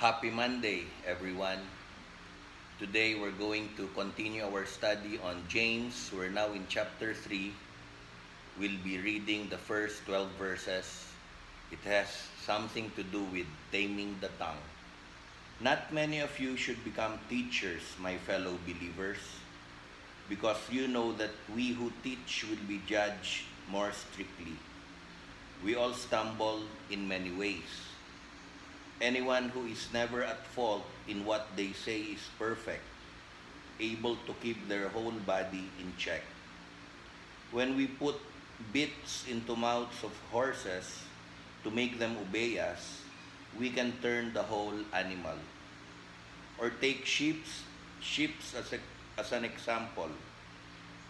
Happy Monday, everyone. Today we're going to continue our study on James. We're now in chapter 3. We'll be reading the first 12 verses. It has something to do with taming the tongue. Not many of you should become teachers, my fellow believers, because you know that we who teach will be judged more strictly. We all stumble in many ways. Anyone who is never at fault in what they say is perfect, able to keep their whole body in check. When we put bits into mouths of horses to make them obey us, we can turn the whole animal. Or take sheep, sheep as, a, as an example.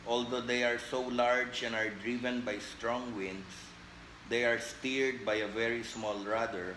Although they are so large and are driven by strong winds, they are steered by a very small rudder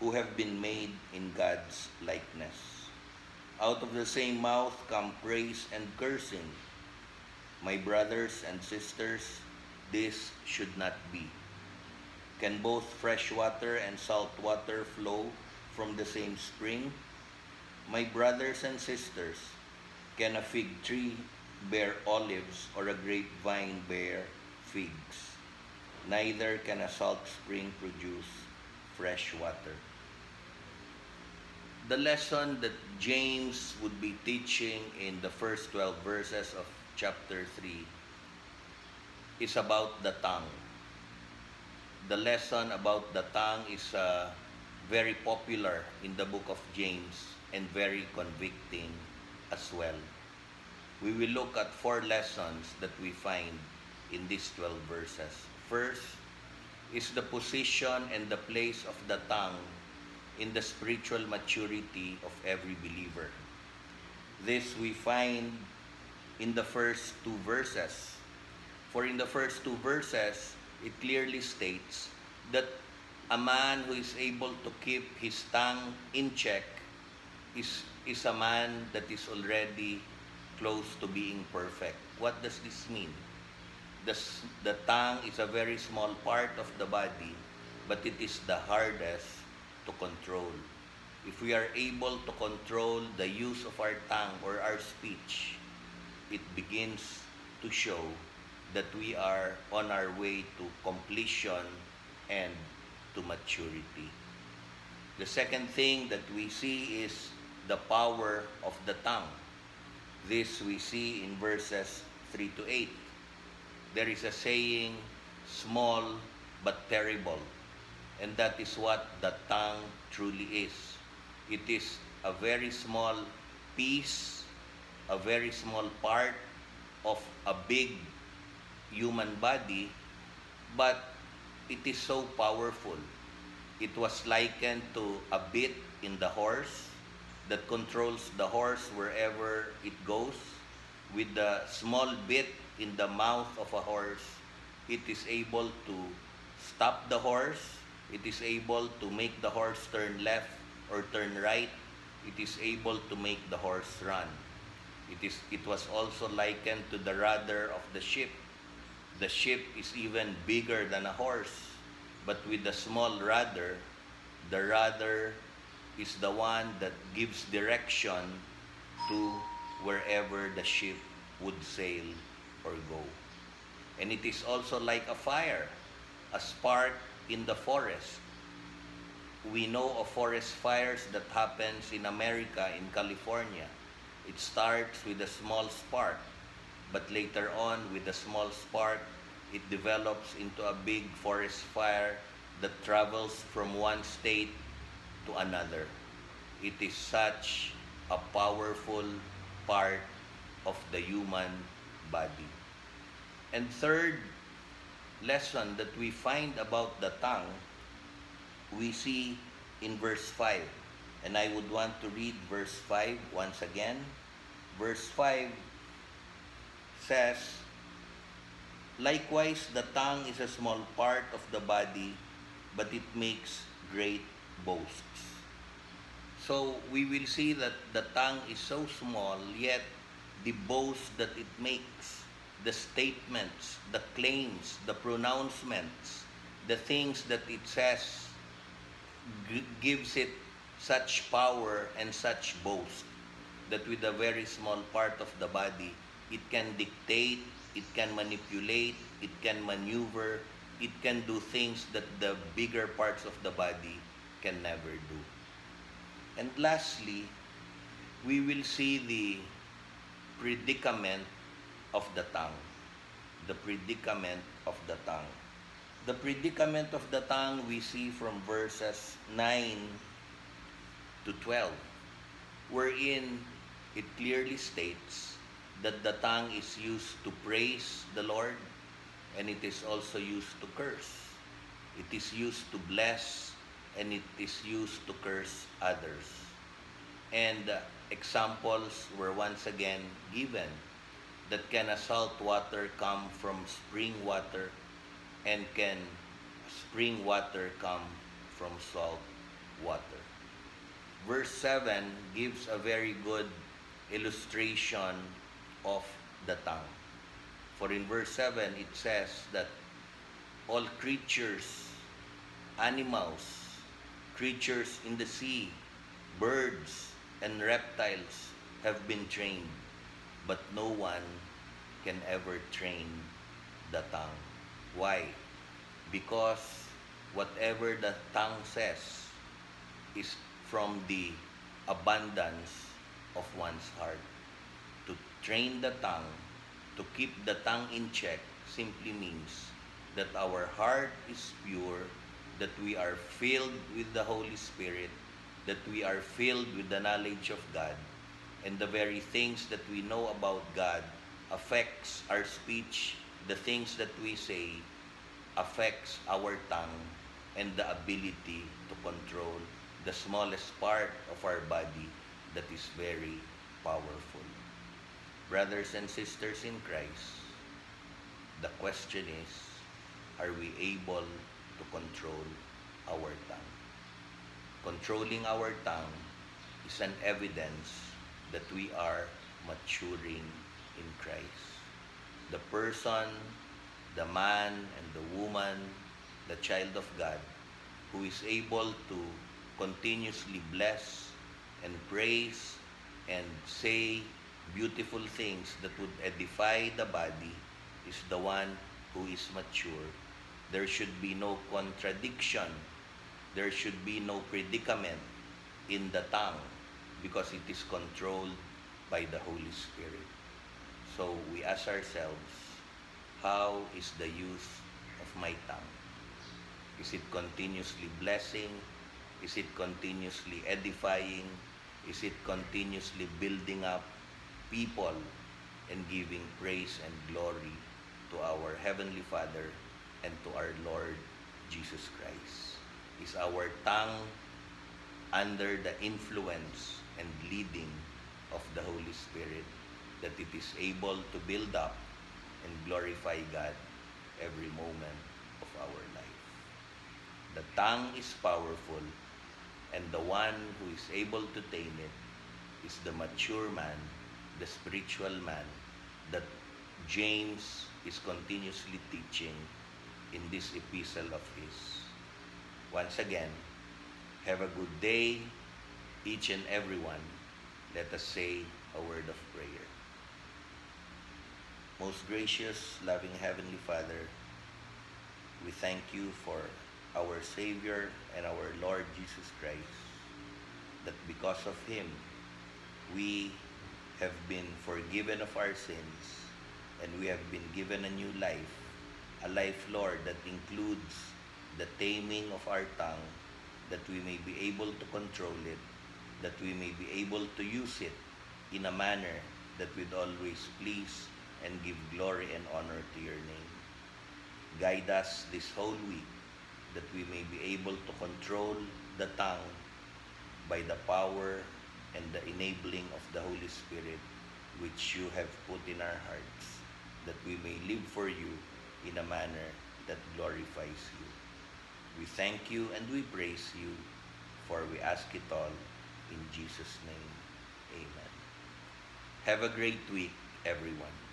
who have been made in God's likeness. Out of the same mouth come praise and cursing. My brothers and sisters, this should not be. Can both fresh water and salt water flow from the same spring? My brothers and sisters, can a fig tree bear olives or a grapevine bear figs? Neither can a salt spring produce fresh water the lesson that James would be teaching in the first 12 verses of chapter 3 is about the tongue. The lesson about the tongue is uh, very popular in the book of James and very convicting as well. We will look at four lessons that we find in these 12 verses. First is the position and the place of the tongue in the spiritual maturity of every believer. This we find in the first two verses. For in the first two verses, it clearly states that a man who is able to keep his tongue in check is, is a man that is already close to being perfect. What does this mean? The, the tongue is a very small part of the body, but it is the hardest to control. If we are able to control the use of our tongue or our speech, it begins to show that we are on our way to completion and to maturity. The second thing that we see is the power of the tongue. This we see in verses 3 to 8. There is a saying, small but terrible. And that is what the tongue truly is. It is a very small piece, a very small part of a big human body, but it is so powerful. It was likened to a bit in the horse that controls the horse wherever it goes. With the small bit in the mouth of a horse, it is able to stop the horse it is able to make the horse turn left or turn right. It is able to make the horse run. It, is, it was also likened to the rudder of the ship. The ship is even bigger than a horse, but with the small rudder, the rudder is the one that gives direction to wherever the ship would sail or go. And it is also like a fire. A spark in the forest. we know of forest fires that happens in America, in California. It starts with a small spark, but later on, with a small spark, it develops into a big forest fire that travels from one state to another. It is such a powerful part of the human body. And third lesson that we find about the tongue, we see in verse 5. And I would want to read verse 5 once again. Verse 5 says, Likewise, the tongue is a small part of the body, but it makes great boasts. So we will see that the tongue is so small, yet the boast that it makes, the statements, the claims, the pronouncements, the things that it says, gives it such power and such boast that with a very small part of the body, it can dictate, it can manipulate, it can maneuver, it can do things that the bigger parts of the body can never do. And lastly, we will see the predicament of the tongue. The predicament of the tongue. The predicament of the tongue we see from verses 9 to 12, wherein it clearly states that the tongue is used to praise the Lord and it is also used to curse. It is used to bless and it is used to curse others. And uh, examples were once again given that can salt water come from spring water and can spring water come from salt water. Verse 7 gives a very good illustration of the tongue. For in verse 7 it says that all creatures, animals, creatures in the sea, birds, and reptiles have been trained, but no one can ever train the tongue. Why? Because whatever the tongue says is from the abundance of one's heart. To train the tongue, to keep the tongue in check, simply means that our heart is pure, that we are filled with the Holy Spirit, that we are filled with the knowledge of God, and the very things that we know about God affects our speech, the things that we say affects our tongue and the ability to control the smallest part of our body that is very powerful. Brothers and sisters in Christ, the question is, are we able to control our tongue? Controlling our tongue is an evidence that we are maturing in Christ. The person, the man, and the woman, the child of God, who is able to continuously bless and praise and say beautiful things that would edify the body is the one who is mature. There should be no contradiction. There should be no predicament in the tongue because it is controlled by the Holy Spirit. So we ask ourselves, how is the use of my tongue? Is it continuously blessing? Is it continuously edifying? Is it continuously building up people and giving praise and glory to our Heavenly Father and to our Lord Jesus Christ? Is our tongue under the influence and leading of the Holy Spirit that it is able to build up and glorify God every moment of our life? The tongue is powerful and the one who is able to tame it is the mature man, the spiritual man that James is continuously teaching in this epistle of his. Once again, have a good day, each and every one. Let us say a word of prayer. Most gracious, loving Heavenly Father, we thank you for our Savior and our Lord Jesus Christ, that because of Him, we have been forgiven of our sins and we have been given a new life, a life, Lord, that includes the taming of our tongue, that we may be able to control it, that we may be able to use it in a manner that would always please and give glory and honor to your name. Guide us this whole week that we may be able to control the tongue by the power and the enabling of the Holy Spirit which you have put in our hearts, that we may live for you in a manner that glorifies you. We thank you and we praise you, for we ask it all in Jesus' name. Amen. Have a great week, everyone.